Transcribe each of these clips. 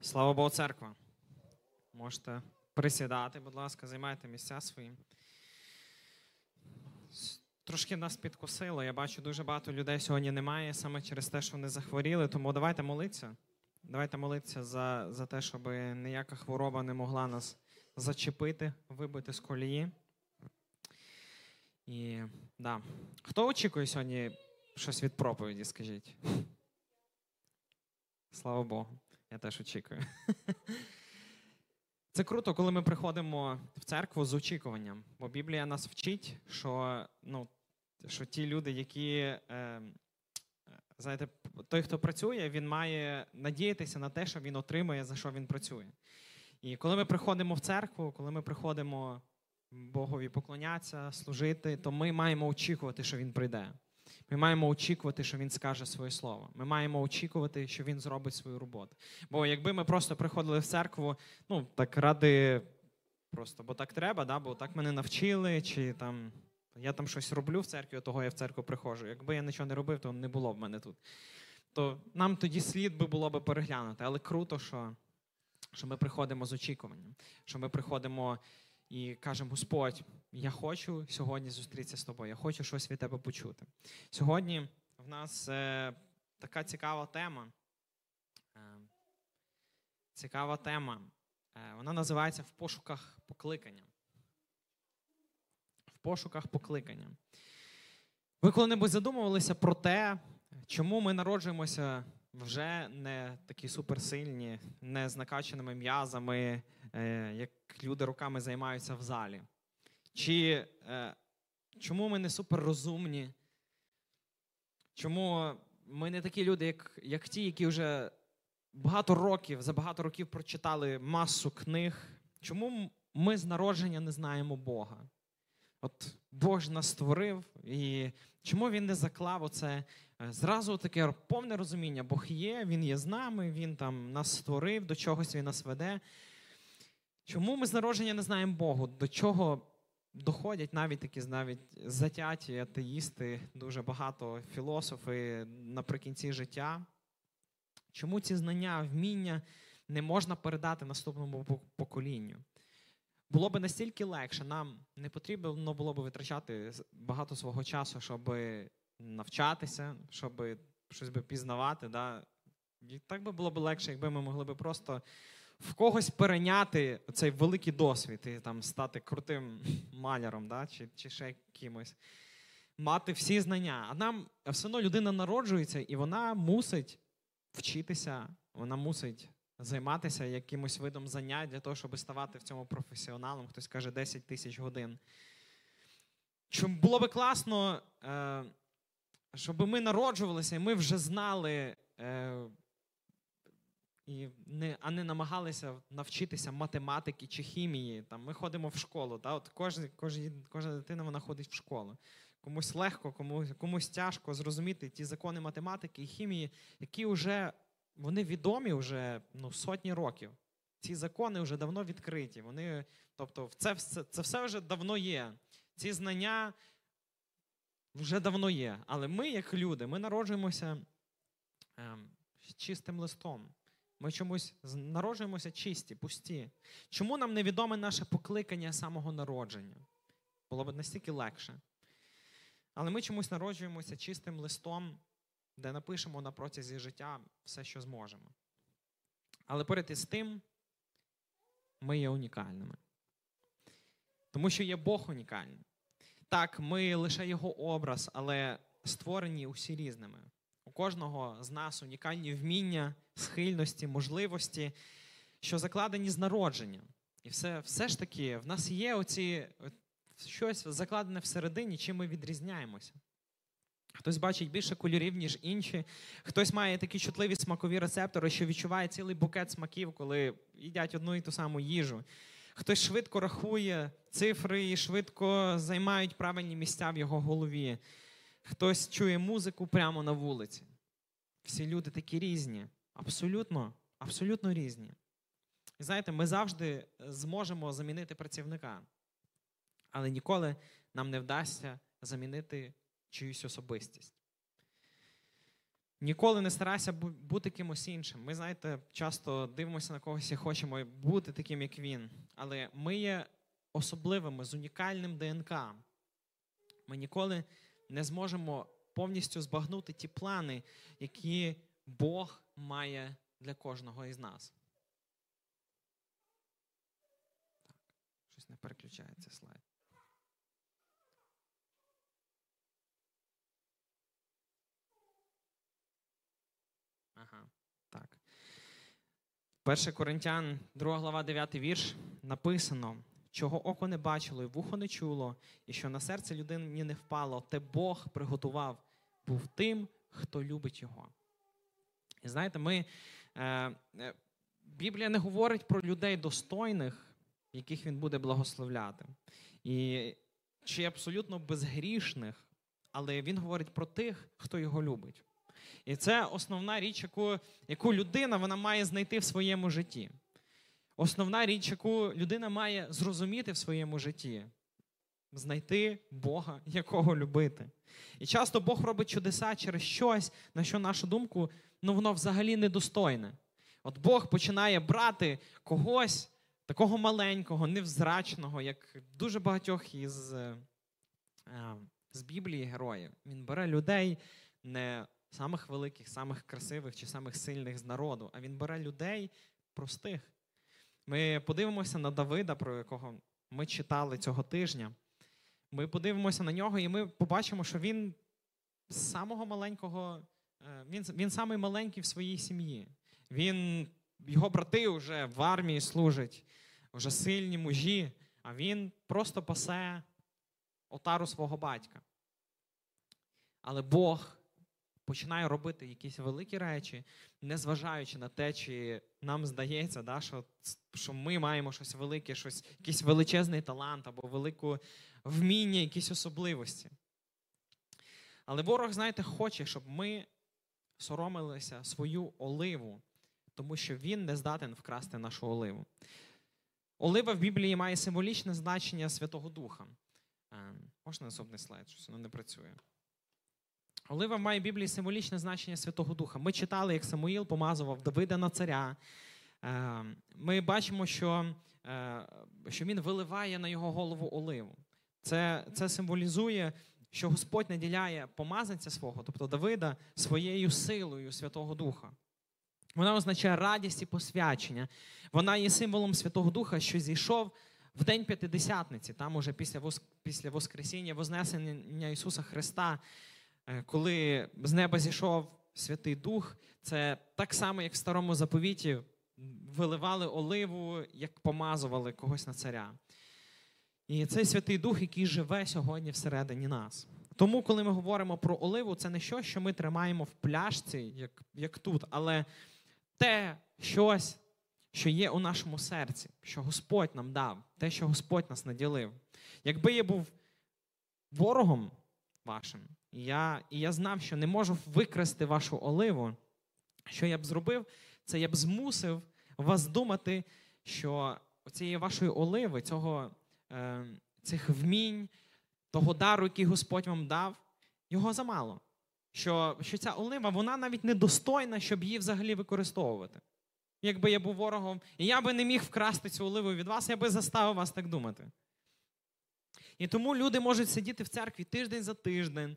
Слава Богу, церква. Можете присідати, будь ласка, займайте місця свої. Трошки нас підкосило. Я бачу, дуже багато людей сьогодні немає саме через те, що вони захворіли. Тому давайте молитися. Давайте молитися за, за те, щоб ніяка хвороба не могла нас зачепити, вибити з колії. І да. Хто очікує сьогодні щось від проповіді, скажіть? Слава Богу. Я теж очікую. Це круто, коли ми приходимо в церкву з очікуванням. Бо Біблія нас вчить, що, ну, що ті люди, які, е, знаєте, той, хто працює, він має надіятися на те, що він отримує, за що він працює. І коли ми приходимо в церкву, коли ми приходимо Богові поклонятися, служити, то ми маємо очікувати, що він прийде. Ми маємо очікувати, що він скаже своє слово. Ми маємо очікувати, що він зробить свою роботу. Бо якби ми просто приходили в церкву, ну так ради просто, бо так треба, да? бо так мене навчили, чи там я там щось роблю в церкві, того я в церкву приходжу. Якби я нічого не робив, то не було б мене тут. То нам тоді слід би було би переглянути. Але круто, що, що ми приходимо з очікуванням, що ми приходимо і кажемо: Господь, я хочу сьогодні зустрітися з тобою, я хочу щось від тебе почути. Сьогодні в нас е, така цікава тема. Е, цікава тема. Е, вона називається В пошуках покликання. В пошуках покликання. Ви коли-небудь задумувалися про те, чому ми народжуємося вже не такі суперсильні, не з накачаними м'язами, е, як люди руками займаються в залі? Чи е, чому ми не суперрозумні? Чому ми не такі люди, як, як ті, які вже багато років, за багато років прочитали масу книг? Чому ми з народження не знаємо Бога? От Бог ж нас створив, і чому він не заклав оце е, зразу таке повне розуміння? Бог є, Він є з нами, Він там нас створив, до чогось він нас веде. Чому ми з народження не знаємо Богу? До чого доходять навіть такі навіть затяті атеїсти, дуже багато філософи наприкінці життя? Чому ці знання, вміння не можна передати наступному поколінню? Було б настільки легше, нам не потрібно було б витрачати багато свого часу, щоб навчатися, щоб щось би пізнавати. Да? І так би було б легше, якби ми могли б просто в когось перейняти цей великий досвід і там стати крутим маляром, да? чи, чи ще кимось. Мати всі знання. А нам все одно людина народжується, і вона мусить вчитися, вона мусить займатися якимось видом занять для того, щоб ставати в цьому професіоналом. Хтось каже 10 тисяч годин. Щоб було би класно, е, щоб ми народжувалися, і ми вже знали, е, і не, а не намагалися навчитися математики чи хімії. Там, ми ходимо в школу. Та? От кожен, кожен, кожна дитина вона ходить в школу. Комусь легко, комусь, комусь тяжко зрозуміти ті закони математики і хімії, які вже вони відомі вже ну, сотні років. Ці закони вже давно відкриті. Вони, тобто, це, все- це все вже давно є. Ці знання вже давно є. Але ми, як люди, ми народжуємося ем, з чистим листом. Ми чомусь народжуємося чисті, пусті. Чому нам невідоме наше покликання самого народження? Було б настільки легше. Але ми чомусь народжуємося чистим листом, де напишемо на протязі життя все, що зможемо. Але поряд із тим, ми є унікальними. Тому що є Бог унікальний. Так, ми лише його образ, але створені усі різними. У кожного з нас унікальні вміння, схильності, можливості, що закладені з народження. І все, все ж таки, в нас є оці, щось закладене всередині, чим ми відрізняємося. Хтось бачить більше кольорів, ніж інші. Хтось має такі чутливі смакові рецептори, що відчуває цілий букет смаків, коли їдять одну і ту саму їжу. Хтось швидко рахує цифри і швидко займають правильні місця в його голові. Хтось чує музику прямо на вулиці. Всі люди такі різні, абсолютно, абсолютно різні. І знаєте, ми завжди зможемо замінити працівника, але ніколи нам не вдасться замінити чиюсь особистість. Ніколи не старайся бути кимось іншим. Ми, знаєте, часто дивимося на когось і хочемо бути таким, як він. Але ми є особливими з унікальним ДНК. Ми ніколи не зможемо повністю збагнути ті плани, які Бог має для кожного із нас. Так, щось не переключається слайд. Ага, так. 1 Коринтян, 2 глава, 9 вірш, написано, чого око не бачило, і вухо не чуло, і що на серце людині не впало, те Бог приготував, був тим, хто любить його. І знаєте, ми, е, е, Біблія не говорить про людей достойних, яких він буде благословляти. І чи абсолютно безгрішних, але він говорить про тих, хто його любить. І це основна річ, яку яку людина вона має знайти в своєму житті. Основна річ, яку людина має зрозуміти в своєму житті знайти Бога, якого любити. І часто Бог робить чудеса через щось, на що нашу думку, ну воно взагалі недостойне. От Бог починає брати когось такого маленького, невзрачного, як дуже багатьох із е, з Біблії героїв. Він бере людей не самих великих, самих красивих чи самих сильних з народу, а він бере людей простих. Ми подивимося на Давида, про якого ми читали цього тижня. Ми подивимося на нього, і ми побачимо, що він з самого маленького, е, він він самий маленький в своїй сім'ї. Він, Його брати вже в армії служать, вже сильні мужі, а він просто пасе отару свого батька. Але Бог починає робити якісь великі речі, незважаючи на те, чи нам здається, да, що що ми маємо щось велике, щось, якийсь величезний талант або велику вміння, якісь особливості. Але ворог, знаєте, хоче, щоб ми соромилися свою оливу, тому що він не здатен вкрасти нашу оливу. Олива в Біблії має символічне значення Святого Духа. Е, можна наступний слайд, щось воно не працює. Олива має в Біблії символічне значення Святого Духа. Ми читали, як Самуїл помазував Давида на царя. Е, ми бачимо, що е, що він виливає на його голову оливу. Це це символізує, що Господь наділяє помазанця свого, тобто Давида, своєю силою Святого Духа. Вона означає радість і посвячення. Вона є символом Святого Духа, що зійшов в День П'ятидесятниці, там уже після після Воскресіння, Вознесення Ісуса Христа. Е, коли з неба зійшов Святий Дух, це так само, як в старому заповіті виливали оливу, як помазували когось на царя. І цей Святий Дух, який живе сьогодні всередині нас. Тому, коли ми говоримо про оливу, це не щось, що ми тримаємо в пляшці, як як тут, але те щось, що є у нашому серці, що Господь нам дав, те, що Господь нас наділив. Якби я був ворогом вашим, і я, і я знав, що не можу викрасти вашу оливу. Що я б зробив, це я б змусив вас думати, що цієї вашої оливи, цього, цих вмінь, того дару, який Господь вам дав, його замало. Що що ця олива вона навіть недостойна, щоб її взагалі використовувати. Якби я був ворогом, і я би не міг вкрасти цю оливу від вас, я би заставив вас так думати. І тому люди можуть сидіти в церкві тиждень за тиждень,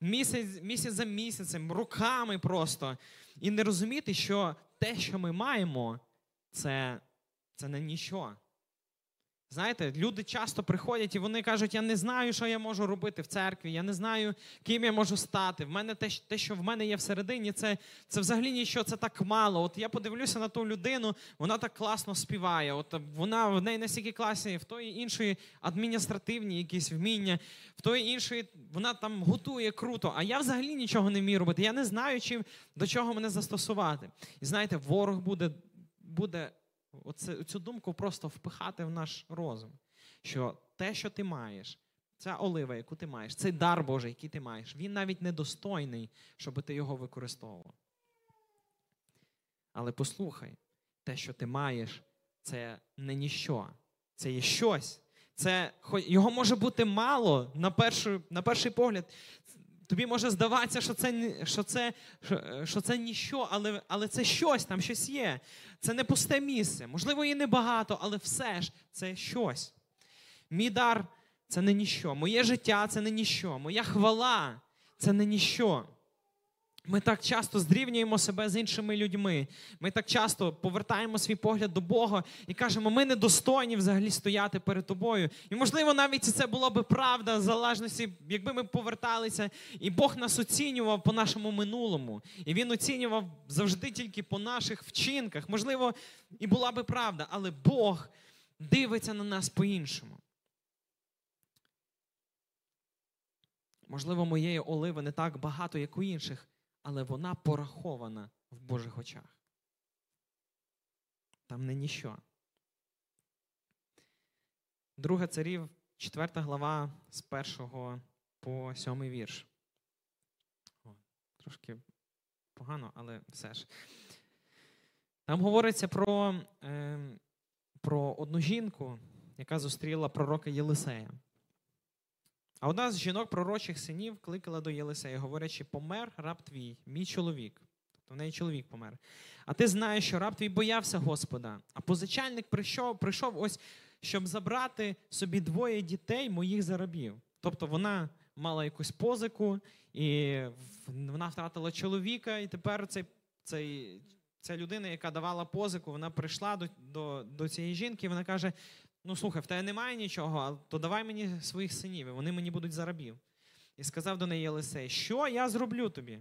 місяць місяць за місяцем, роками просто, і не розуміти, що те, що ми маємо, це, це не нічого. Знаєте, люди часто приходять і вони кажуть, я не знаю, що я можу робити в церкві, я не знаю, ким я можу стати. В мене те, те що в мене є всередині, це це взагалі нічого, це так мало. От я подивлюся на ту людину, вона так класно співає. От вона в неї настільки класні, в тої іншої адміністративні якісь вміння, в тої іншої вона там готує круто. А я взагалі нічого не вмію робити. Я не знаю, чим до чого мене застосувати. І знаєте, ворог буде, буде оце, цю думку просто впихати в наш розум. Що те, що ти маєш, ця олива, яку ти маєш, цей дар Божий, який ти маєш, він навіть недостойний, щоб ти його використовував. Але послухай, те, що ти маєш, це не ніщо. Це є щось. Це, Його може бути мало на перший, на перший погляд. Тобі може здаватися, що це що це, що, що це ніщо, але, але це щось, там щось є. Це не пусте місце. Можливо, і небагато, але все ж це щось. Мій дар це не ніщо. Моє життя це не ніщо. Моя хвала це не ніщо. Ми так часто зрівнюємо себе з іншими людьми. Ми так часто повертаємо свій погляд до Бога і кажемо, ми недостойні взагалі стояти перед тобою. І можливо, навіть це була би правда, в залежності, якби ми поверталися, і Бог нас оцінював по нашому минулому. І Він оцінював завжди тільки по наших вчинках. Можливо, і була би правда, але Бог дивиться на нас по-іншому. Можливо, моєї оливи не так багато, як у інших, але вона порахована в Божих очах. Там не ніщо. Друга царів, 4 глава з 1 по 7 вірш. О, трошки погано, але все ж. Там говориться про, е, про одну жінку, яка зустріла пророка Єлисея. А одна з жінок пророчих синів кликала до Єлисея, говорячи: помер раб твій, мій чоловік. Тобто в неї чоловік помер. А ти знаєш, що раб твій боявся Господа. А позичальник прийшов, прийшов ось, щоб забрати собі двоє дітей моїх зарабів. Тобто вона мала якусь позику, і вона втратила чоловіка, і тепер цей, цей, ця людина, яка давала позику, вона прийшла до, до, до цієї жінки, вона каже: ну слухай, в тебе немає нічого, то давай мені своїх синів, і вони мені будуть за рабів. І сказав до неї Єлисей, що я зроблю тобі?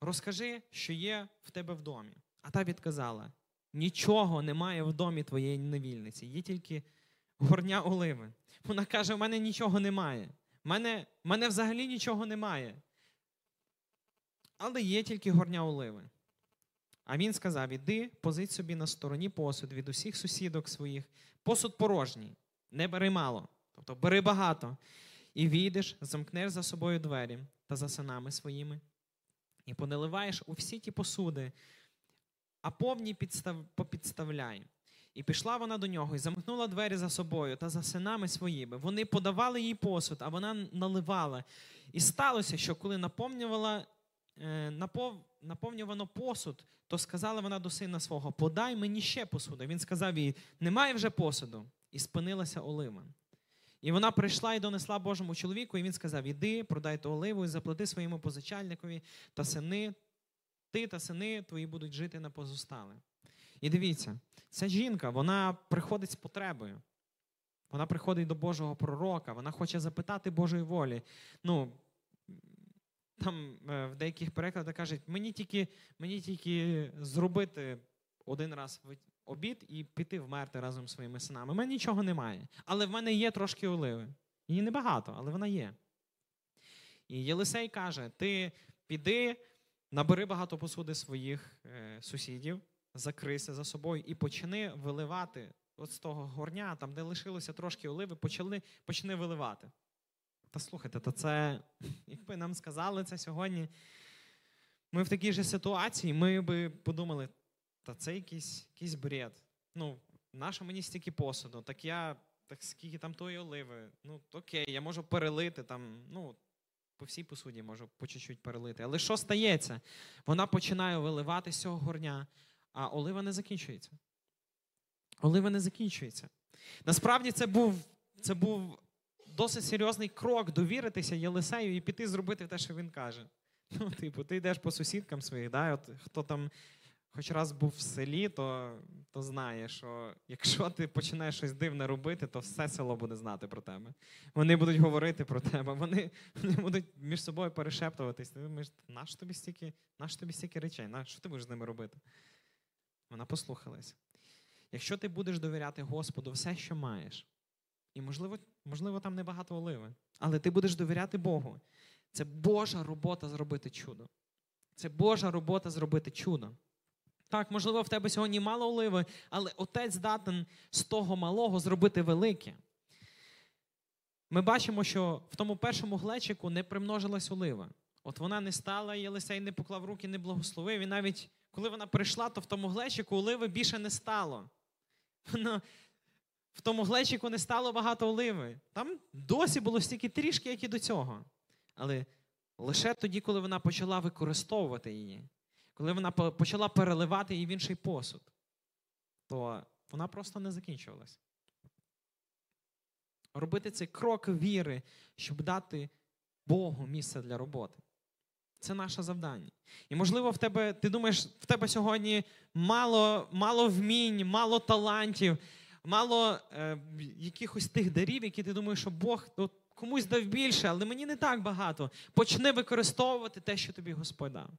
Розкажи, що є в тебе в домі. А та відказала: нічого немає в домі твоєї невільниці, є тільки горня оливи. Вона каже: у мене нічого немає. У мене, мене взагалі нічого немає. Але є тільки горня оливи. А він сказав: іди, позич собі на стороні посуд від усіх сусідок своїх, посуд порожній, не бери мало, тобто бери багато. І війдеш, замкнеш за собою двері та за синами своїми, і поналиваєш у всі ті посуди, а повні підстав... попідставляй. І пішла вона до нього і замкнула двері за собою та за синами своїми. Вони подавали їй посуд, а вона наливала. І сталося, що коли наповнювала, е, напов, наповнювано посуд, то сказала вона до сина свого: Подай мені ще посуду. Він сказав їй: Немає вже посуду. І спинилася олива. І вона прийшла і донесла Божому чоловіку, і він сказав: Іди, продай ту оливу і заплати своєму позичальникові та сини, ти та сини твої будуть жити на позостале. І дивіться, ця жінка, вона приходить з потребою. Вона приходить до Божого пророка, вона хоче запитати Божої волі. Ну, там е, в деяких перекладах кажуть, мені тільки, мені тільки зробити один раз обід і піти вмерти разом зі своїми синами. У мене нічого немає. Але в мене є трошки оливи. Її небагато, але вона є. І Єлисей каже: ти піди, набери багато посуди своїх е, сусідів, закрийся за собою і почни виливати от з того горня, там, де лишилося трошки оливи, почали, почни виливати. Та слухайте, то це, якби нам сказали це сьогодні, ми в такій же ситуації, ми би подумали, та це якийсь, якийсь бред. Ну, нащо мені стільки посуду? Так я, так скільки там тої оливи? Ну, окей, я можу перелити там, ну, по всій посуді можу по чуть-чуть перелити. Але що стається? Вона починає виливати з цього горня, а олива не закінчується. Олива не закінчується. Насправді це був, це був досить серйозний крок довіритися Єлисею і піти зробити те, що він каже. Ну, типу, ти йдеш по сусідкам своїх, да? От, хто там хоч раз був в селі, то, то знає, що якщо ти починаєш щось дивне робити, то все село буде знати про тебе. Вони будуть говорити про тебе, вони, вони будуть між собою перешептуватись. Ти думаєш, наш тобі стільки, наш тобі стільки речей, на що ти будеш з ними робити? Вона послухалась. Якщо ти будеш довіряти Господу все, що маєш, і можливо, можливо, там небагато оливи, але ти будеш довіряти Богу. Це Божа робота зробити чудо. Це Божа робота зробити чудо. Так, можливо, в тебе сьогодні мало оливи, але отець здатен з того малого зробити велике. Ми бачимо, що в тому першому глечику не примножилась олива. От вона не стала, Єлисей не поклав руки, не благословив. І навіть коли вона прийшла, то в тому глечику оливи більше не стало. Воно, в тому глечику не стало багато оливи. Там досі було стільки трішки, як і до цього. Але лише тоді, коли вона почала використовувати її, коли вона почала переливати її в інший посуд, то вона просто не закінчувалась. Робити цей крок віри, щоб дати Богу місце для роботи. Це наше завдання. І, можливо, в тебе, ти думаєш, в тебе сьогодні мало мало вмінь, мало талантів, мало е, якихось тих дарів, які ти думаєш, що Бог от, комусь дав більше, але мені не так багато. Почни використовувати те, що тобі Господь дав.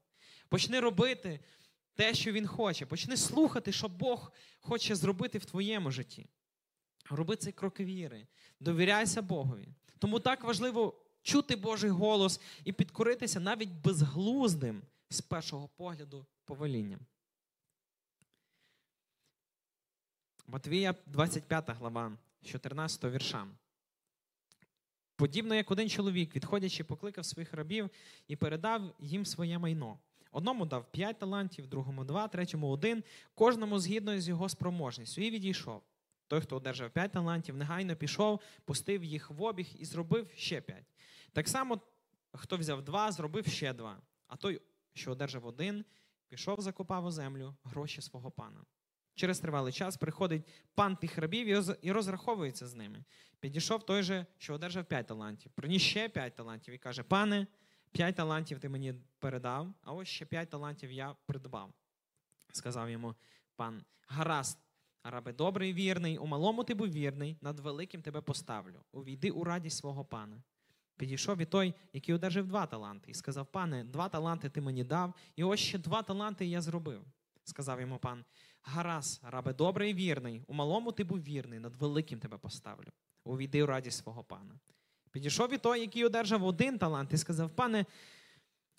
Почни робити те, що Він хоче. Почни слухати, що Бог хоче зробити в твоєму житті. Роби цей крок віри. Довіряйся Богові. Тому так важливо чути Божий голос і підкоритися навіть безглуздим з першого погляду повелінням. Матвія, 25 глава, 14 вірша. Подібно як один чоловік, відходячи, покликав своїх рабів і передав їм своє майно. Одному дав п'ять талантів, другому два, третьому один, кожному згідно з його спроможністю, і відійшов. Той, хто одержав п'ять талантів, негайно пішов, пустив їх в обіг і зробив ще п'ять. Так само, хто взяв два, зробив ще два. А той, що одержав один, пішов, закопав у землю гроші свого пана. Через тривалий час приходить пан тих рабів і розраховується з ними. Підійшов той же, що одержав п'ять талантів. Приніс ще п'ять талантів і каже: Пане, п'ять талантів ти мені передав, а ось ще п'ять талантів я придбав. Сказав йому пан: Гаразд, рабе добрий вірний, у малому ти був вірний, над великим тебе поставлю. Увійди у радість свого пана. Підійшов і той, який одержав два таланти, і сказав: Пане, два таланти ти мені дав, і ось ще два таланти я зробив. Сказав йому пан: Гаразд, рабе добрий і вірний, у малому ти був вірний, над великим тебе поставлю. Увійди у радість свого пана. Підійшов і той, який одержав один талант, і сказав: Пане,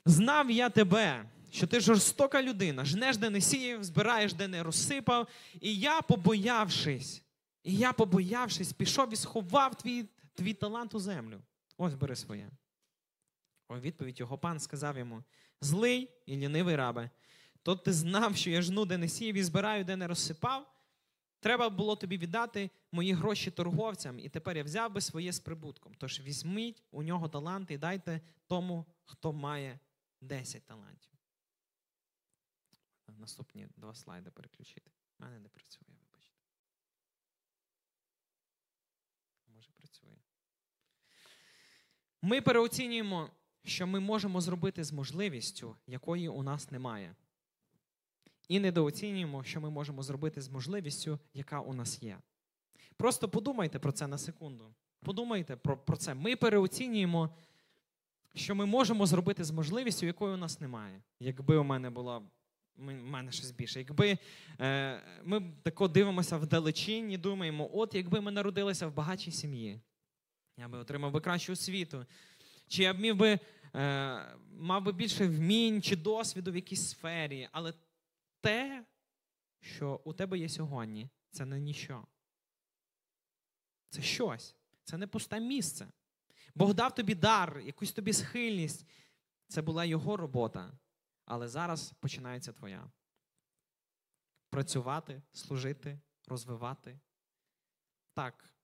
знав я тебе, що ти жорстока людина, жнеш, де не сіяв, збираєш, де не розсипав. І я, побоявшись, і я, побоявшись, пішов і сховав твій, твій талант у землю. Ось бери своє. У відповідь його пан сказав йому: Злий і лінивий рабе, то ти знав, що я жну, де не сіяв і збираю, де не розсипав. Треба було тобі віддати мої гроші торговцям, і тепер я взяв би своє з прибутком. Тож візьміть у нього таланти і дайте тому, хто має 10 талантів. Наступні два слайди переключити. У мене не працює, вибачте. Може, працює. Ми переоцінюємо, що ми можемо зробити з можливістю, якої у нас немає. І недооцінюємо, що ми можемо зробити з можливістю, яка у нас є. Просто подумайте про це на секунду. Подумайте про про це. Ми переоцінюємо, що ми можемо зробити з можливістю, якої у нас немає. Якби у мене була у мене щось більше. Якби е, ми тако дивимося вдалечінь і думаємо, от якби ми народилися в багатій сім'ї, я би отримав би кращу освіту, чи я б міг би, е, мав би більше вмінь чи досвіду в якійсь сфері, але те, що у тебе є сьогодні, це не ніщо. Це щось. Це не пусте місце. Бог дав тобі дар, якусь тобі схильність. Це була його робота. Але зараз починається твоя. Працювати, служити, розвивати. Так,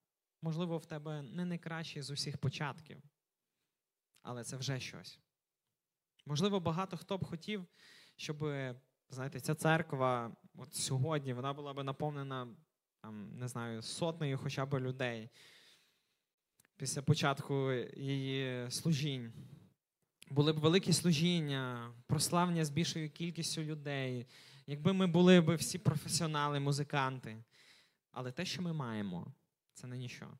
можливо, в тебе не найкращий з усіх початків, але це вже щось. Можливо, багато хто б хотів, щоб, знаєте, ця церква от сьогодні вона була б наповнена, там, не знаю, сотнею хоча б людей після початку її служінь були б великі служіння, прославлення з більшою кількістю людей, якби ми були б всі професіонали, музиканти. Але те, що ми маємо, це не нічого.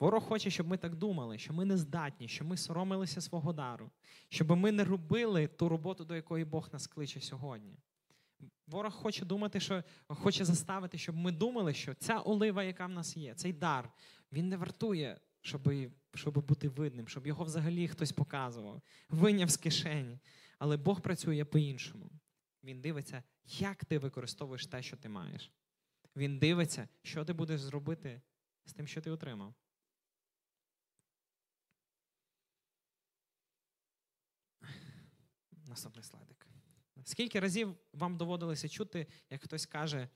Ворог хоче, щоб ми так думали, що ми не здатні, що ми соромилися свого дару, щоб ми не робили ту роботу, до якої Бог нас кличе сьогодні. Ворог хоче думати, що хоче заставити, щоб ми думали, що ця олива, яка в нас є, цей дар, він не вартує щоб щоб бути видним, щоб його взагалі хтось показував, виняв з кишені. Але Бог працює по-іншому. Він дивиться, як ти використовуєш те, що ти маєш. Він дивиться, що ти будеш зробити з тим, що ти отримав. Наступний слайдик. Скільки разів вам доводилося чути, як хтось каже,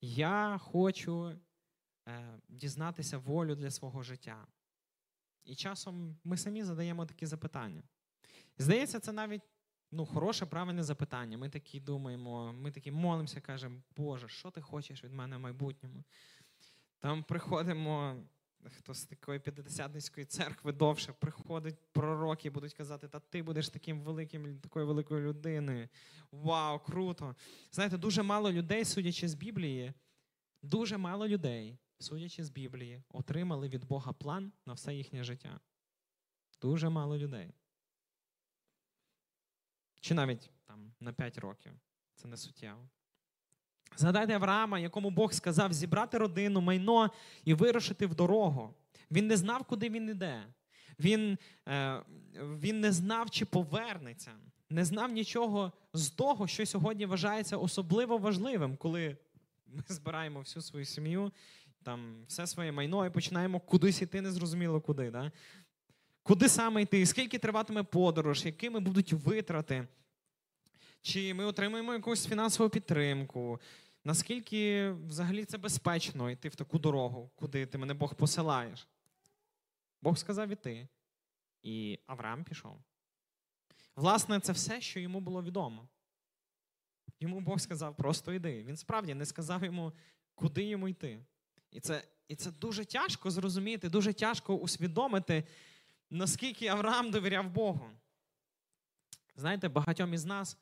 я хочу Е, дізнатися волю для свого життя. І часом ми самі задаємо такі запитання. Здається, це навіть ну, хороше, правильне запитання. Ми такі думаємо, ми такі молимося, кажемо, Боже, що ти хочеш від мене в майбутньому? Там приходимо, хто з такої п'ятидесятницької церкви довше, приходять пророки, будуть казати, та ти будеш таким великим, такою великою людиною. Вау, круто! Знаєте, дуже мало людей, судячи з Біблії, дуже мало людей, судячи з Біблії, отримали від Бога план на все їхнє життя. Дуже мало людей. Чи навіть там на 5 років. Це не суттєво. Згадайте Авраама, якому Бог сказав зібрати родину, майно і вирушити в дорогу. Він не знав, куди він йде. Він, е, Він не знав, чи повернеться, не знав нічого з того, що сьогодні вважається особливо важливим, коли ми збираємо всю свою сім'ю, там все своє майно і починаємо кудись йти, незрозуміло куди. Да? Куди саме йти, скільки триватиме подорож, якими будуть витрати, чи ми отримаємо якусь фінансову підтримку, наскільки взагалі це безпечно йти в таку дорогу, куди ти мене Бог посилаєш? Бог сказав іти. І Авраам пішов. Власне, це все, що йому було відомо. Йому Бог сказав, просто йди. Він справді не сказав йому, куди йому йти. І це і це дуже тяжко зрозуміти, дуже тяжко усвідомити, наскільки Авраам довіряв Богу. Знаєте, багатьом із нас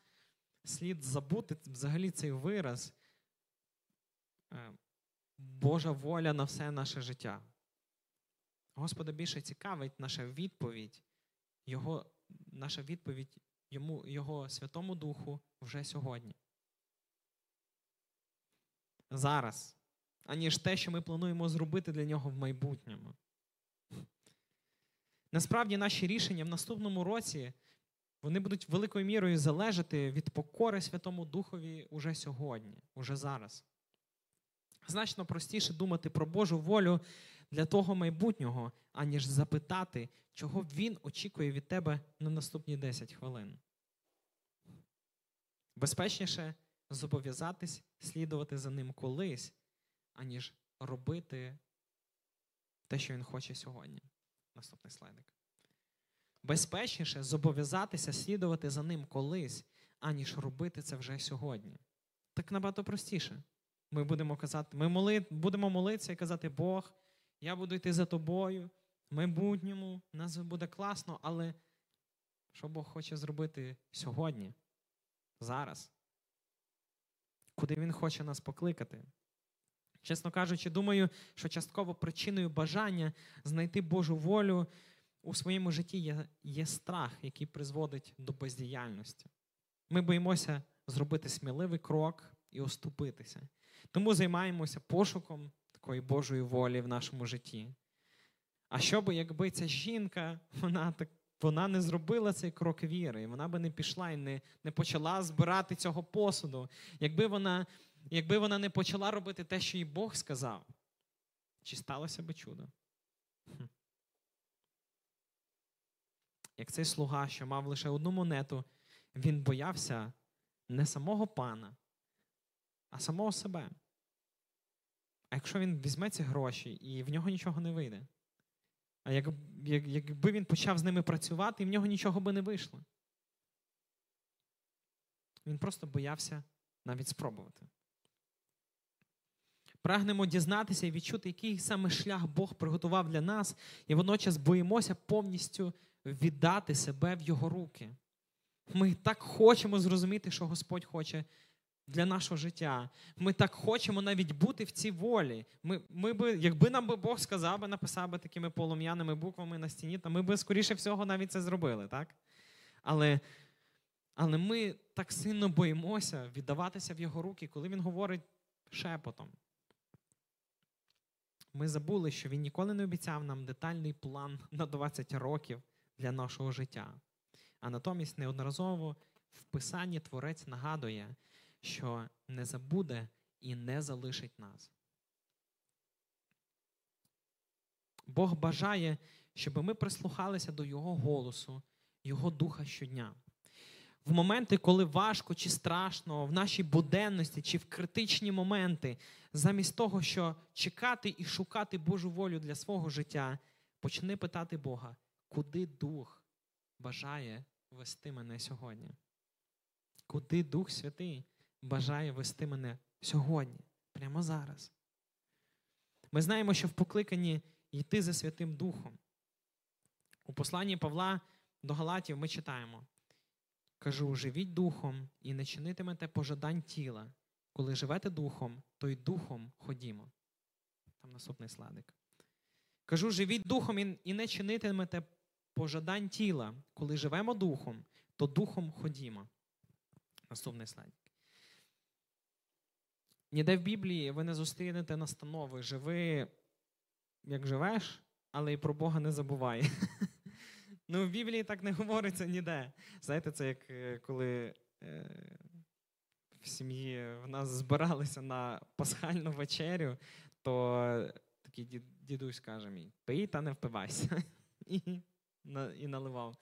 слід забути взагалі цей вираз е, Божа воля на все наше життя. Господа більше цікавить наша відповідь, Його, наша відповідь йому, Його Святому Духу вже сьогодні. Зараз, аніж те, що ми плануємо зробити для нього в майбутньому. Насправді, наші рішення в наступному році вони будуть великою мірою залежати від покори Святому Духові уже сьогодні, уже зараз. Значно простіше думати про Божу волю для того майбутнього, аніж запитати, чого Він очікує від тебе на наступні 10 хвилин. Безпечніше зобов'язатись слідувати за ним колись, аніж робити те, що він хоче сьогодні. Наступний слайдик. Безпечніше зобов'язатися слідувати за ним колись, аніж робити це вже сьогодні. Так набагато простіше. Ми будемо казати, ми моли, будемо молитися і казати, Бог, я буду йти за тобою, в майбутньому, нас буде класно, але що Бог хоче зробити сьогодні, зараз? Куди Він хоче нас покликати? Чесно кажучи, думаю, що частково причиною бажання знайти Божу волю у своєму житті є, є страх, який призводить до бездіяльності. Ми боїмося зробити сміливий крок і оступитися. Тому займаємося пошуком такої Божої волі в нашому житті. А що би, якби ця жінка, вона так. Вона не зробила цей крок віри, вона би не пішла і не не почала збирати цього посуду. Якби вона якби вона не почала робити те, що їй Бог сказав, чи сталося би чудо? Хм. Як цей слуга, що мав лише одну монету, він боявся не самого пана, а самого себе. А якщо він візьме ці гроші і в нього нічого не вийде? А як, як, якби він почав з ними працювати, і в нього нічого би не вийшло. Він просто боявся навіть спробувати. Прагнемо дізнатися і відчути, який саме шлях Бог приготував для нас, і водночас боїмося повністю віддати себе в Його руки. Ми так хочемо зрозуміти, що Господь хоче для нашого життя. Ми так хочемо навіть бути в цій волі. Ми, ми би, Якби нам би Бог сказав би, написав би такими полум'яними буквами на стіні, то ми би, скоріше всього, навіть це зробили. так? Але але ми так сильно боїмося віддаватися в його руки, коли він говорить шепотом. Ми забули, що він ніколи не обіцяв нам детальний план на 20 років для нашого життя. А натомість неодноразово в Писанні Творець нагадує, що не забуде і не залишить нас. Бог бажає, щоб ми прислухалися до Його голосу, Його духа щодня. В моменти, коли важко чи страшно, в нашій буденності чи в критичні моменти, замість того, що чекати і шукати Божу волю для свого життя, Почни питати Бога, куди Дух бажає вести мене сьогодні? Куди Дух Святий бажає вести мене сьогодні, прямо зараз? Ми знаємо, що в покликанні йти за Святим Духом. У посланні Павла до Галатів ми читаємо: кажу, живіть духом і не чинитимете пожадань тіла. Коли живете духом, то й духом ходімо. Там наступний сладик. Кажу, живіть духом і не чинитимете пожадань тіла. Коли живемо духом, то духом ходімо. Наступний слайд. Ніде в Біблії ви не зустрінете настанови. Живи, як живеш, але і про Бога не забувай. Ну, в Біблії так не говориться ніде. Знаєте, це як е, коли е, в сім'ї в нас збиралися на пасхальну вечерю, то такий дідусь каже мій: пий та не впивайся. І, наливав.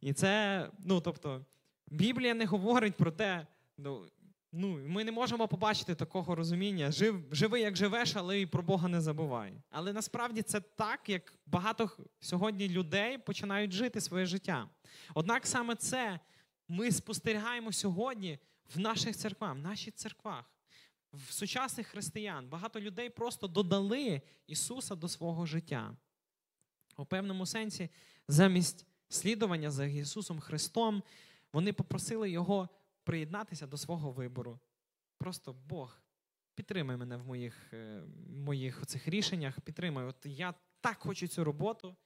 І це, ну, тобто, Біблія не говорить про те, ну, Ну, Ми не можемо побачити такого розуміння. Жив, Живи, як живеш, але і про Бога не забувай. Але насправді це так, як багато сьогодні людей починають жити своє життя. Однак саме це ми спостерігаємо сьогодні в наших церквах, в наших церквах, в сучасних християн. Багато людей просто додали Ісуса до свого життя. У певному сенсі, замість слідування за Ісусом Христом, вони попросили Його приєднатися до свого вибору. Просто Бог, підтримай мене в моїх е, моїх цих рішеннях, підтримай. От я так хочу цю роботу.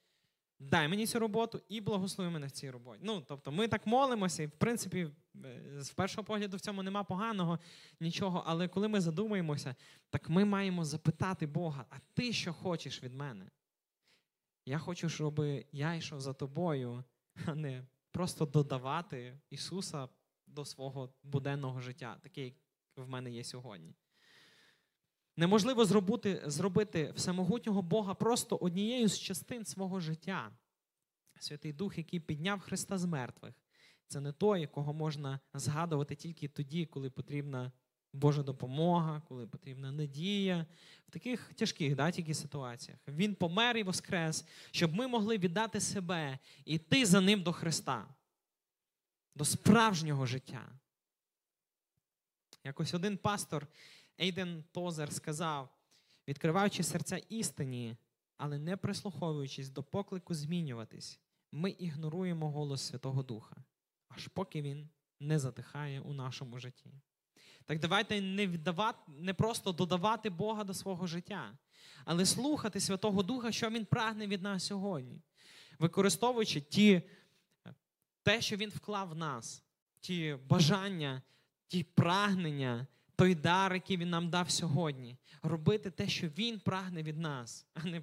Дай мені цю роботу і благослови мене в цій роботі. Ну, тобто, ми так молимося, і в принципі, е, з першого погляду в цьому нема поганого нічого. Але коли ми задумаємося, так ми маємо запитати Бога, а ти що хочеш від мене? Я хочу, щоб я йшов за тобою, а не просто додавати Ісуса до свого буденного життя, таке, як в мене є сьогодні. Неможливо зробити зробити всемогутнього Бога просто однією з частин свого життя. Святий Дух, який підняв Христа з мертвих, це не той, якого можна згадувати тільки тоді, коли потрібна Божа допомога, коли потрібна надія, в таких тяжких да, тільки ситуаціях. Він помер і воскрес, щоб ми могли віддати себе і йти за ним до Христа до справжнього життя. Якось один пастор Ейден Тозер сказав, відкриваючи серця істині, але не прислуховуючись до поклику змінюватись, ми ігноруємо голос Святого Духа, аж поки він не затихає у нашому житті. Так давайте не віддавати, не просто додавати Бога до свого життя, але слухати Святого Духа, що Він прагне від нас сьогодні, використовуючи ті те, що Він вклав в нас, ті бажання, ті прагнення, той дар, який він нам дав сьогодні, робити те, що Він прагне від нас, а не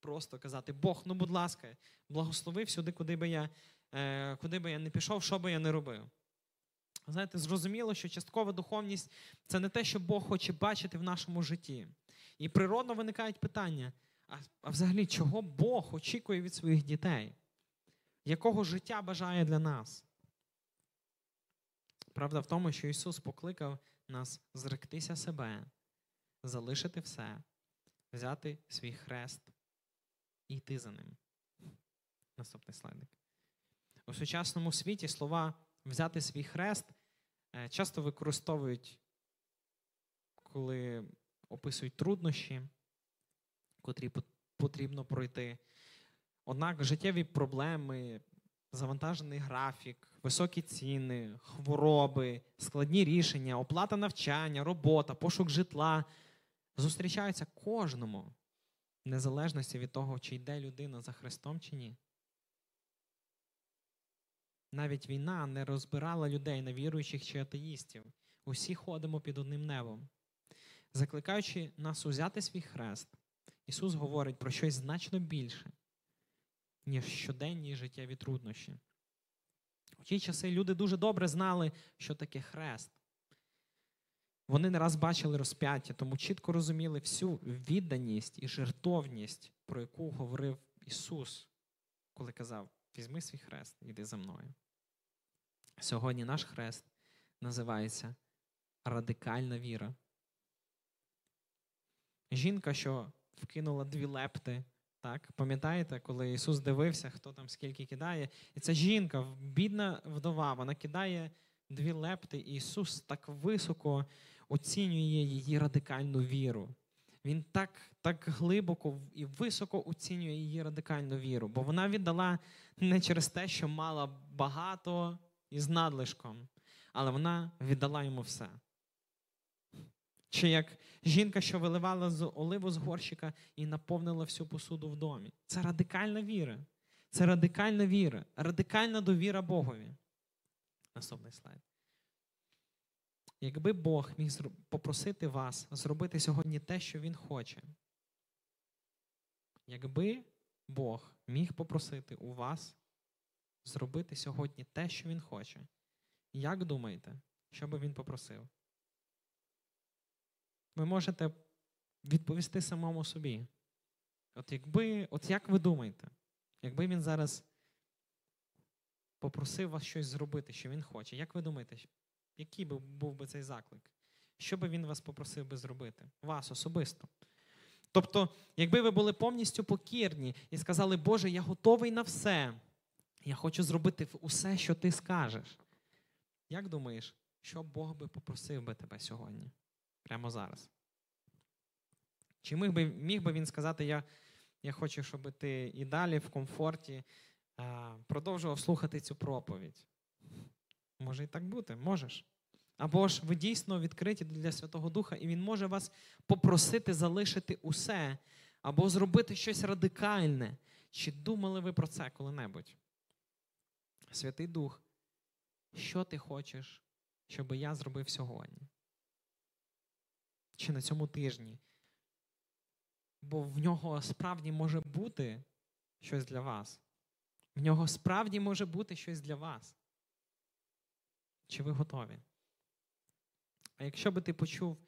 просто казати, Бог, ну будь ласка, благослови всюди, куди би я, е, куди би я не пішов, що би я не робив. Знаєте, зрозуміло, що часткова духовність це не те, що Бог хоче бачити в нашому житті. І природно виникають питання: а, а взагалі, чого Бог очікує від своїх дітей? якого життя бажає для нас. Правда в тому, що Ісус покликав нас зректися себе, залишити все, взяти свій хрест і йти за ним. Наступний слайдик. У сучасному світі слова взяти свій хрест е, часто використовують, коли описують труднощі, котрі потрібно пройти. Однак життєві проблеми, завантажений графік, високі ціни, хвороби, складні рішення, оплата навчання, робота, пошук житла зустрічаються кожному, в незалежності від того, чи йде людина за Христом чи ні. Навіть війна не розбирала людей на віруючих чи атеїстів. Усі ходимо під одним небом. Закликаючи нас узяти свій хрест, Ісус говорить про щось значно більше ніж щоденні життєві труднощі. У ті часи люди дуже добре знали, що таке хрест. Вони не раз бачили розп'яття, тому чітко розуміли всю відданість і жертовність, про яку говорив Ісус, коли казав: Візьми свій хрест, іди за мною. Сьогодні наш хрест називається радикальна віра. Жінка, що вкинула дві лепти Так, пам'ятаєте, коли Ісус дивився, хто там скільки кидає, і ця жінка, бідна вдова, вона кидає дві лепти, і Ісус так високо оцінює її радикальну віру. Він так так глибоко і високо оцінює її радикальну віру, бо вона віддала не через те, що мала багато і з надлишком, але вона віддала йому все. Чи як жінка, що виливала з оливу з горщика і наповнила всю посуду в домі. Це радикальна віра. Це радикальна віра, радикальна довіра Богові. Наступний слайд. Якби Бог міг попросити вас зробити сьогодні те, що Він хоче. Якби Бог міг попросити у вас зробити сьогодні те, що Він хоче, як думаєте, що би він попросив? Ви можете відповісти самому собі. От якби, от як ви думаєте, якби він зараз попросив вас щось зробити, що він хоче, як ви думаєте, який би був би цей заклик? Що би він вас попросив би зробити? Вас особисто. Тобто, якби ви були повністю покірні і сказали, Боже, я готовий на все, я хочу зробити усе, що ти скажеш. Як думаєш, що Бог би попросив би тебе сьогодні? Прямо зараз? Чи міг би міг би він сказати, я я хочу, щоб ти і далі в комфорті а, продовжував слухати цю проповідь? Може і так бути, можеш. Або ж ви дійсно відкриті для Святого Духа, і Він може вас попросити залишити усе, або зробити щось радикальне. Чи думали ви про це коли-небудь? Святий Дух, що ти хочеш, щоб я зробив сьогодні? Чи на цьому тижні? Бо в нього справді може бути щось для вас. В нього справді може бути щось для вас. Чи ви готові? А якщо би ти почув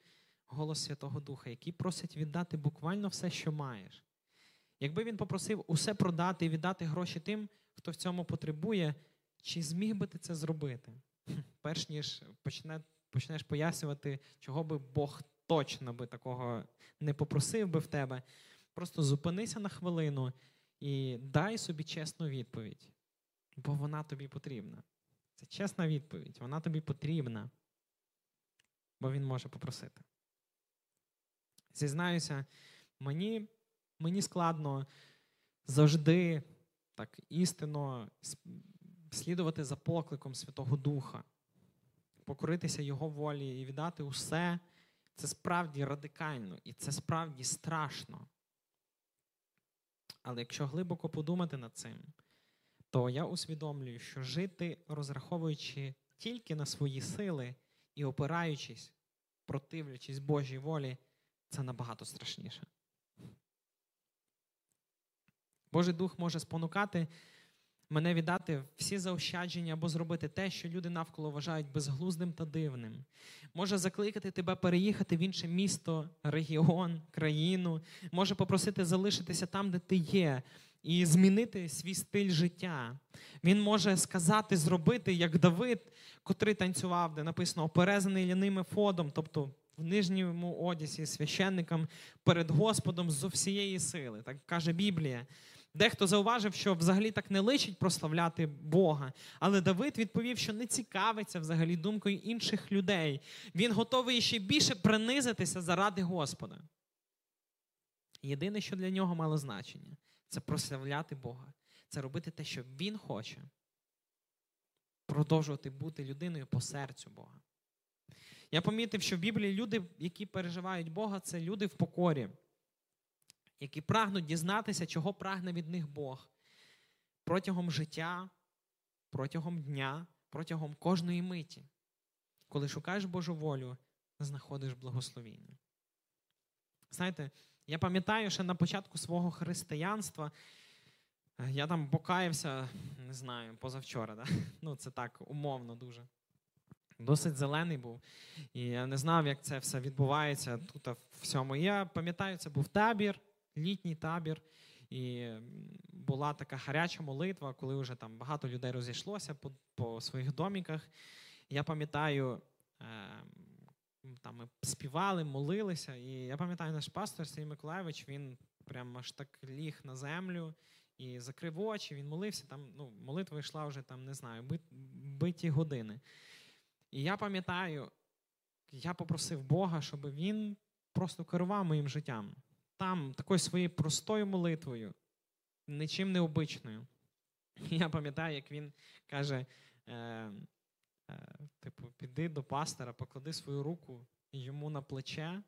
голос Святого Духа, який просить віддати буквально все, що маєш, якби він попросив усе продати і віддати гроші тим, хто в цьому потребує, чи зміг би ти це зробити? Перш ніж почне, почнеш пояснювати, чого би Бог точно би такого не попросив би в тебе, просто зупинися на хвилину і дай собі чесну відповідь, бо вона тобі потрібна. Це чесна відповідь, вона тобі потрібна, бо він може попросити. Зізнаюся, мені мені складно завжди так істинно слідувати за покликом Святого Духа, покоритися Його волі і віддати усе. Це справді радикально і це справді страшно. Але якщо глибоко подумати над цим, то я усвідомлюю, що жити, розраховуючи тільки на свої сили і опираючись, противлячись Божій волі, це набагато страшніше. Божий Дух може спонукати мене віддати всі заощадження або зробити те, що люди навколо вважають безглуздим та дивним. Може закликати тебе переїхати в інше місто, регіон, країну, може попросити залишитися там, де ти є, і змінити свій стиль життя. Він може сказати, зробити, як Давид, котрий танцював, де написано оперезаний ляним ефодом, тобто в нижньому одязі священникам перед Господом з всієї сили. Так каже Біблія. Дехто зауважив, що взагалі так не личить прославляти Бога. Але Давид відповів, що не цікавиться взагалі думкою інших людей. Він готовий ще більше принизитися заради Господа. Єдине, що для нього мало значення, це прославляти Бога, це робити те, що Він хоче. Продовжувати бути людиною по серцю Бога. Я помітив, що в Біблії люди, які переживають Бога, це люди в покорі які прагнуть дізнатися, чого прагне від них Бог протягом життя, протягом дня, протягом кожної миті. Коли шукаєш Божу волю, знаходиш благословіння. Знаєте, я пам'ятаю, що на початку свого християнства я там покаявся, не знаю, позавчора. Да? Ну, це так умовно дуже. Досить зелений був. І я не знав, як це все відбувається тут в всьому. я пам'ятаю, це був табір літній табір, і була така гаряча молитва, коли вже там багато людей розійшлося по, по своїх доміках. Я пам'ятаю, е, там ми співали, молилися, і я пам'ятаю, наш пастор Сергій Миколаєвич, він прямо аж так ліг на землю і закрив очі, він молився. Там, ну, Молитва йшла вже там, не знаю, биті години. І я пам'ятаю, я попросив Бога, щоб він просто керував моїм життям. Там такою своєю простою молитвою, нічим необичною. Я пам'ятаю, як він каже: е, е, типу, піди до пастора, поклади свою руку йому на плече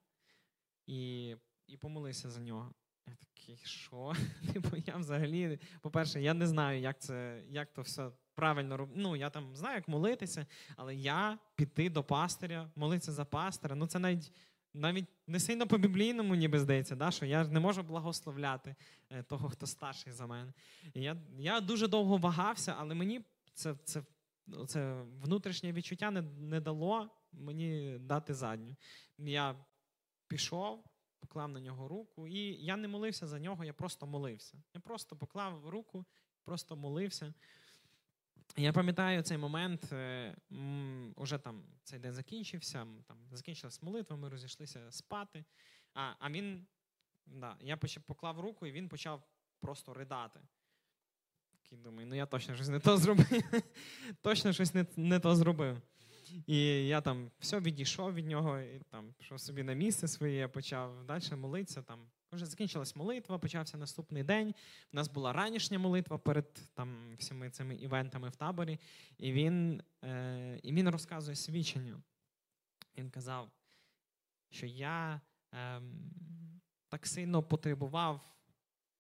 і і помолися за нього. Я такий, що? Типу, я взагалі, по-перше, я не знаю, як це, як то все правильно робити. Ну, я там знаю, як молитися, але я піти до пастиря, молитися за пастора. Ну, це навіть навіть не сильно по біблійному, ніби здається, да, що я не можу благословляти е, того, хто старший за мене. І я я дуже довго вагався, але мені це це, це внутрішнє відчуття не, не дало мені дати задню. Я пішов, поклав на нього руку, і я не молився за нього, я просто молився. Я просто поклав руку, просто молився. Я пам'ятаю цей момент, е, уже там цей день закінчився, там закінчилась молитва, ми розійшлися спати. А а він, да, я поклав руку, і він почав просто ридати. Такий думаю, ну я точно щось не то зробив. точно щось не, не то зробив. І я там все відійшов від нього, і там пішов собі на місце своє, почав далі молитися. Там вже закінчилась молитва, почався наступний день. У нас була ранішня молитва перед там всіми цими івентами в таборі, і він е, і він розказує свідчення. Він казав, що я е, так сильно потребував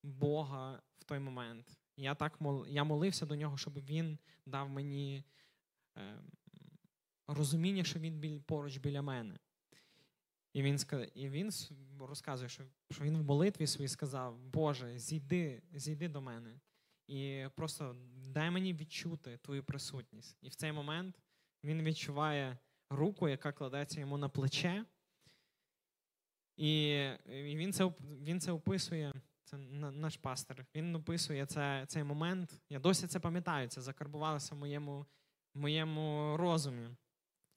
Бога в той момент. Я так мол, я молився до нього, щоб він дав мені е, розуміння, що він біль, поруч біля мене. І він і він розказує, що що він в молитві своїй сказав: Боже, зійди, зійди до мене. І просто дай мені відчути твою присутність. І в цей момент він відчуває руку, яка кладеться йому на плече. І він це він це описує, це наш пастор. Він описує це, цей момент. Я досі це пам'ятаю, це закарбувалося в моєму, моєму розумі.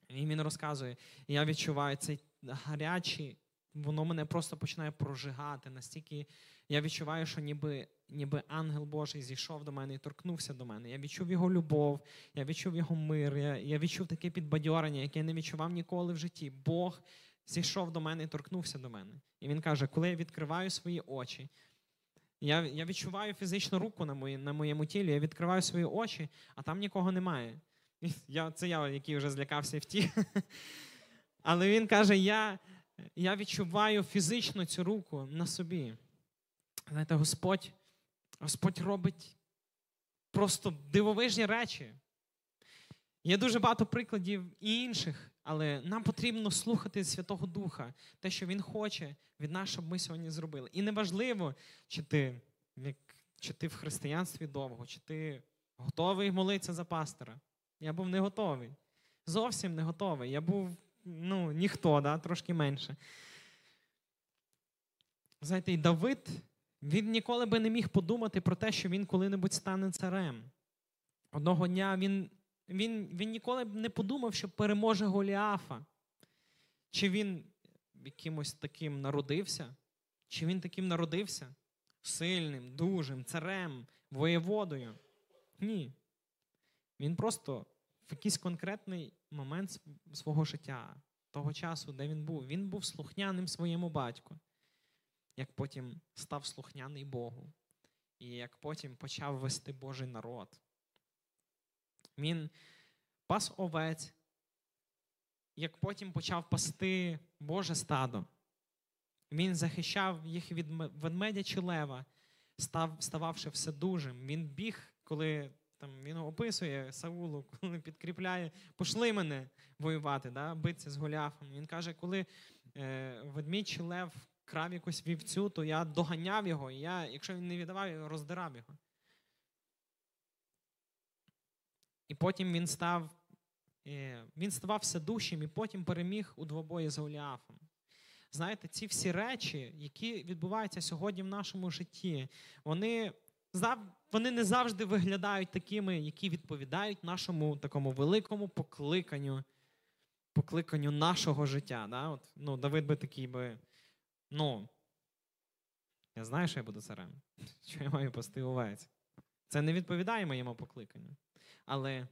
І він розказує, я відчуваю цей гарячий, воно мене просто починає прожигати. Настільки я відчуваю, що ніби ніби ангел Божий зійшов до мене і торкнувся до мене. Я відчув його любов, я відчув його мир, я, я відчув таке підбадьорення, яке я не відчував ніколи в житті. Бог зійшов до мене і торкнувся до мене. І він каже: коли я відкриваю свої очі. Я я відчуваю фізичну руку на мої, на моєму тілі, я відкриваю свої очі, а там нікого немає. Я, Це я, який вже злякався і втік. Але він каже: я я відчуваю фізично цю руку на собі. Знаєте, Господь, Господь робить просто дивовижні речі. Є дуже багато прикладів і інших, але нам потрібно слухати Святого Духа, те, що Він хоче від нас, щоб ми сьогодні зробили. І неважливо, чи ти чи ти в християнстві довго, чи ти готовий молитися за пастора. Я був не готовий. Зовсім не готовий. Я був ну, ніхто, да, трошки менше. Знаєте, і Давид, він ніколи би не міг подумати про те, що він коли-небудь стане царем. Одного дня він він, він ніколи б не подумав, що переможе Голіафа. Чи він якимось таким народився, чи він таким народився сильним, дужим, царем, воєводою. Ні. Він просто в якийсь конкретний момент свого життя, того часу, де він був, він був слухняним своєму батьку, як потім став слухняний Богу, і як потім почав вести Божий народ. Він пас овець, як потім почав пасти Боже стадо. Він захищав їх від ведмедя чи лева, став, стававши вседужим. Він біг, коли там він описує Саулу, коли підкріпляє, пошли мене воювати, да, битися з Голіафом. Він каже, коли е, ведмідь лев крав якусь вівцю, то я доганяв його, і я, якщо він не віддавав, я роздирав його. І потім він став е, він ставав вседущим і потім переміг у двобої з Голіафом. Знаєте, ці всі речі, які відбуваються сьогодні в нашому житті, вони вони не завжди виглядають такими, які відповідають нашому такому великому покликанню покликанню нашого життя. Да? От, ну, Давид би такий би, ну, Я знаю, що я буду царем, що я маю пасти овець. Це не відповідає моєму покликанню. Але,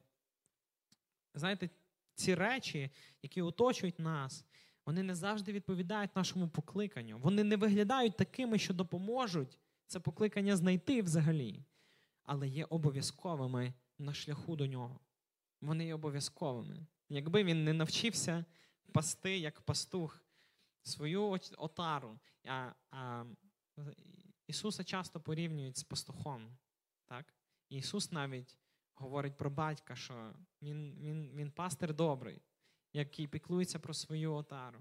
знаєте, ці речі, які оточують нас, вони не завжди відповідають нашому покликанню. Вони не виглядають такими, що допоможуть це покликання знайти взагалі, але є обов'язковими на шляху до нього. Вони є обов'язковими. Якби він не навчився пасти як пастух свою отару, а, а Ісуса часто порівнюють з пастухом. Так? Ісус навіть говорить про батька, що Він він, він пастир добрий, який піклується про свою отару.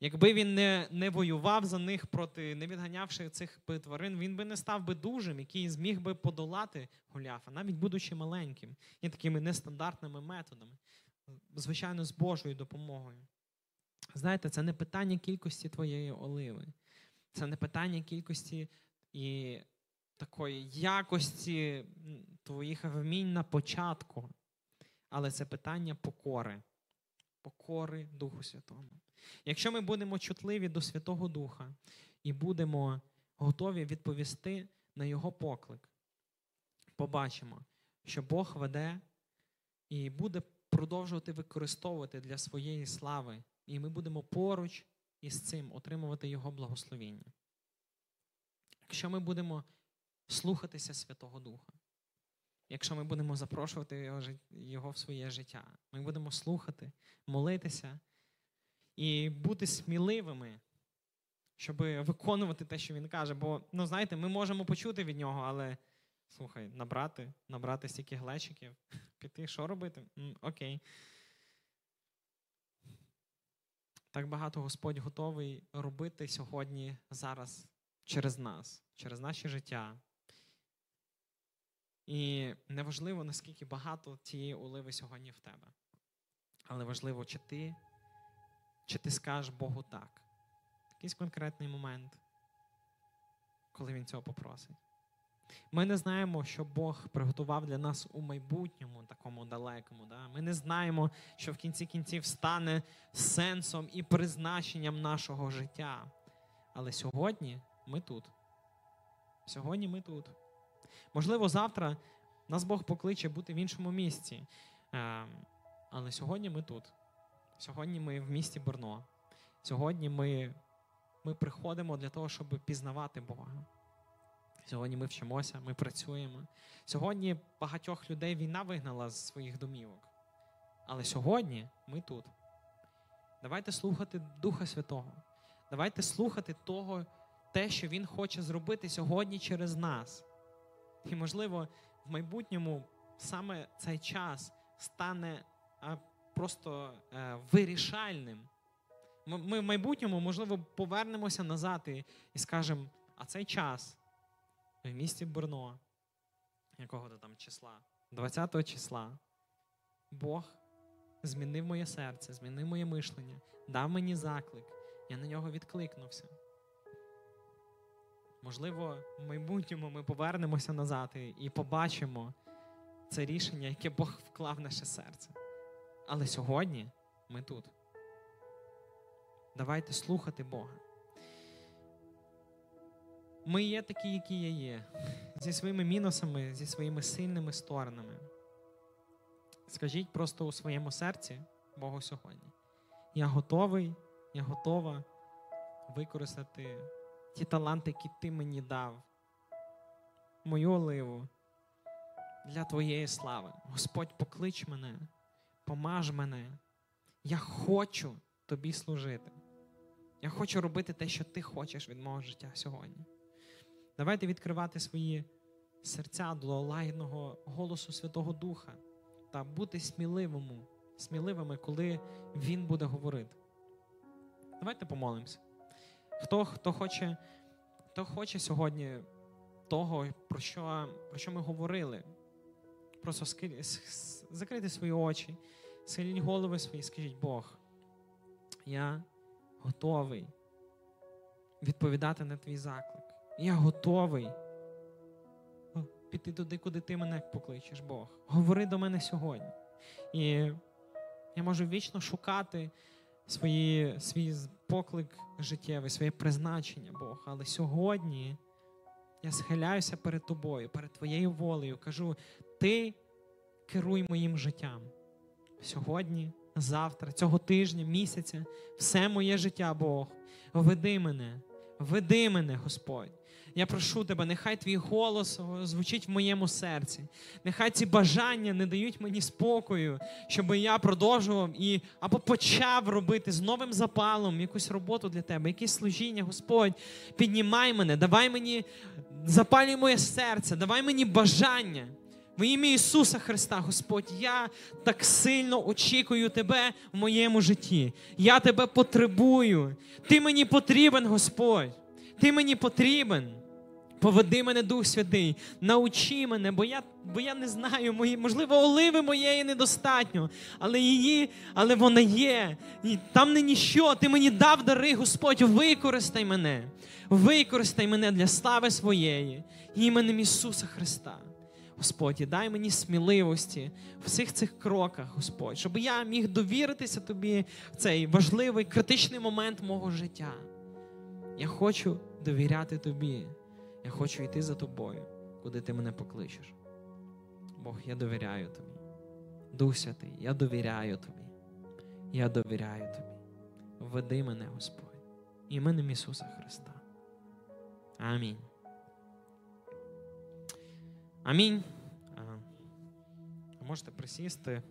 Якби він не не воював за них проти, не відганявши цих тварин, він би не став би дужим, який зміг би подолати Голіафа, навіть будучи маленьким, і такими нестандартними методами, звичайно, з Божою допомогою. Знаєте, це не питання кількості твоєї оливи, це не питання кількості і такої якості твоїх вмінь на початку, але це питання покори, покори Духу Святому. Якщо ми будемо чутливі до Святого Духа і будемо готові відповісти на Його поклик, побачимо, що Бог веде і буде продовжувати використовувати для своєї слави, і ми будемо поруч із цим отримувати Його благословіння. Якщо ми будемо слухатися Святого Духа, якщо ми будемо запрошувати Його, в своє життя, ми будемо слухати, молитися і бути сміливими, щоб виконувати те, що він каже. Бо, ну, знаєте, ми можемо почути від нього, але слухай, набрати, набрати стільки глечиків, піти, що робити? М, окей. Так багато Господь готовий робити сьогодні, зараз через нас, через наше життя. І неважливо, наскільки багато цієї оливи сьогодні в тебе. Але важливо, чи ти чи ти скажеш Богу так. Якийсь конкретний момент, коли Він цього попросить. Ми не знаємо, що Бог приготував для нас у майбутньому, такому далекому. Да? Ми не знаємо, що в кінці кінців стане сенсом і призначенням нашого життя. Але сьогодні ми тут. Сьогодні ми тут. Можливо, завтра нас Бог покличе бути в іншому місці. Ем, але сьогодні ми тут. Сьогодні ми в місті Борно. Сьогодні ми ми приходимо для того, щоб пізнавати Бога. Сьогодні ми вчимося, ми працюємо. Сьогодні багатьох людей війна вигнала з своїх домівок. Але сьогодні ми тут. Давайте слухати Духа Святого. Давайте слухати того, те, що Він хоче зробити сьогодні через нас. І, можливо, в майбутньому саме цей час стане просто е, вирішальним. Ми в майбутньому, можливо, повернемося назад і, скажемо, а цей час в місті Брно, якого то там числа, 20 числа, Бог змінив моє серце, змінив моє мишлення, дав мені заклик, я на нього відкликнувся. Можливо, в майбутньому ми повернемося назад і побачимо це рішення, яке Бог вклав в наше серце. Але сьогодні ми тут. Давайте слухати Бога. Ми є такі, які я є, зі своїми мінусами, зі своїми сильними сторонами. Скажіть просто у своєму серці Богу сьогодні. Я готовий, я готова використати ті таланти, які ти мені дав, мою оливу для Твоєї слави. Господь поклич мене помаж мене. Я хочу тобі служити. Я хочу робити те, що ти хочеш від мого життя сьогодні. Давайте відкривати свої серця до лагідного голосу Святого Духа та бути сміливими, сміливими, коли Він буде говорити. Давайте помолимося. Хто хто, хоче хто хоче сьогодні того, про що про що ми говорили, просто закрити свої очі. Схиліть голови свої, скажіть Бог, я готовий відповідати на твій заклик. Я готовий піти туди, куди ти мене покличеш, Бог. Говори до мене сьогодні. І я можу вічно шукати свої, свій поклик життєвий, своє призначення, Бог. Але сьогодні я схиляюся перед тобою, перед твоєю волею. Кажу, ти керуй моїм життям. Сьогодні, завтра, цього тижня, місяця, все моє життя, Бог. Веди мене, веди мене, Господь. Я прошу тебе, нехай твій голос звучить в моєму серці. Нехай ці бажання не дають мені спокою, щоб я продовжував і або почав робити з новим запалом якусь роботу для тебе, якесь служіння, Господь. Піднімай мене, давай мені, запалюй моє серце, давай мені бажання. В ім'я Ісуса Христа, Господь, я так сильно очікую Тебе в моєму житті. Я Тебе потребую. Ти мені потрібен, Господь. Ти мені потрібен. Поведи мене, Дух Святий, научи мене, бо я, бо я не знаю, мої, можливо, оливи моєї недостатньо, але її, але вона є. І там не ніщо. Ти мені дав дари, Господь, використай мене. Використай мене для слави своєї, іменем Ісуса Христа. Господь, дай мені сміливості в всіх цих кроках, Господь, щоб я міг довіритися тобі в цей важливий критичний момент мого життя. Я хочу довіряти тобі. Я хочу йти за тобою, куди ти мене покличеш. Бог, я довіряю тобі. Дух Святий, я довіряю тобі. Я довіряю тобі. Веди мене, Господь, іменем Ісуса Христа. Амінь. Амінь. Можете присісти.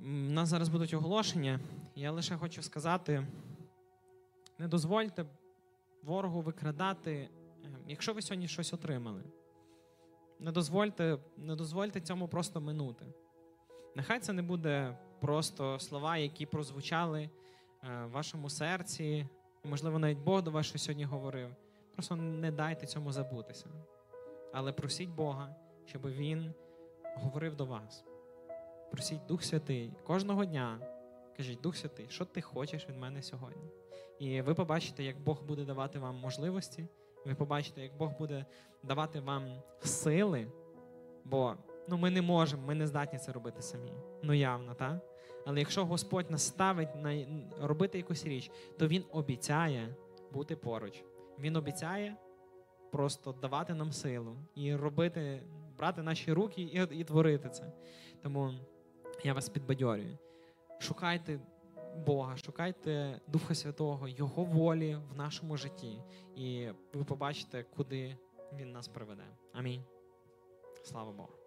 У нас зараз будуть оголошення. Я лише хочу сказати: не дозвольте ворогу викрадати, е, якщо ви сьогодні щось отримали. Не дозвольте, не дозвольте цьому просто минути. Нехай це не буде просто слова, які прозвучали е, в вашому серці, можливо, навіть Бог до вас сьогодні говорив. Просто не дайте цьому забутися. Але просіть Бога, щоб Він говорив до вас. Просіть Дух Святий кожного дня. Кажіть, Дух Святий, що ти хочеш від мене сьогодні? І ви побачите, як Бог буде давати вам можливості, ви побачите, як Бог буде давати вам сили, бо ну, ми не можемо, ми не здатні це робити самі. Ну явно, так? Але якщо Господь нас ставить на робити якусь річ, то Він обіцяє бути поруч. Він обіцяє просто давати нам силу і робити, брати наші руки і, і творити це. Тому я вас підбадьорюю. Шукайте Бога, шукайте Духа Святого, Його волі в нашому житті, і ви побачите, куди Він нас приведе. Амінь. Слава Богу.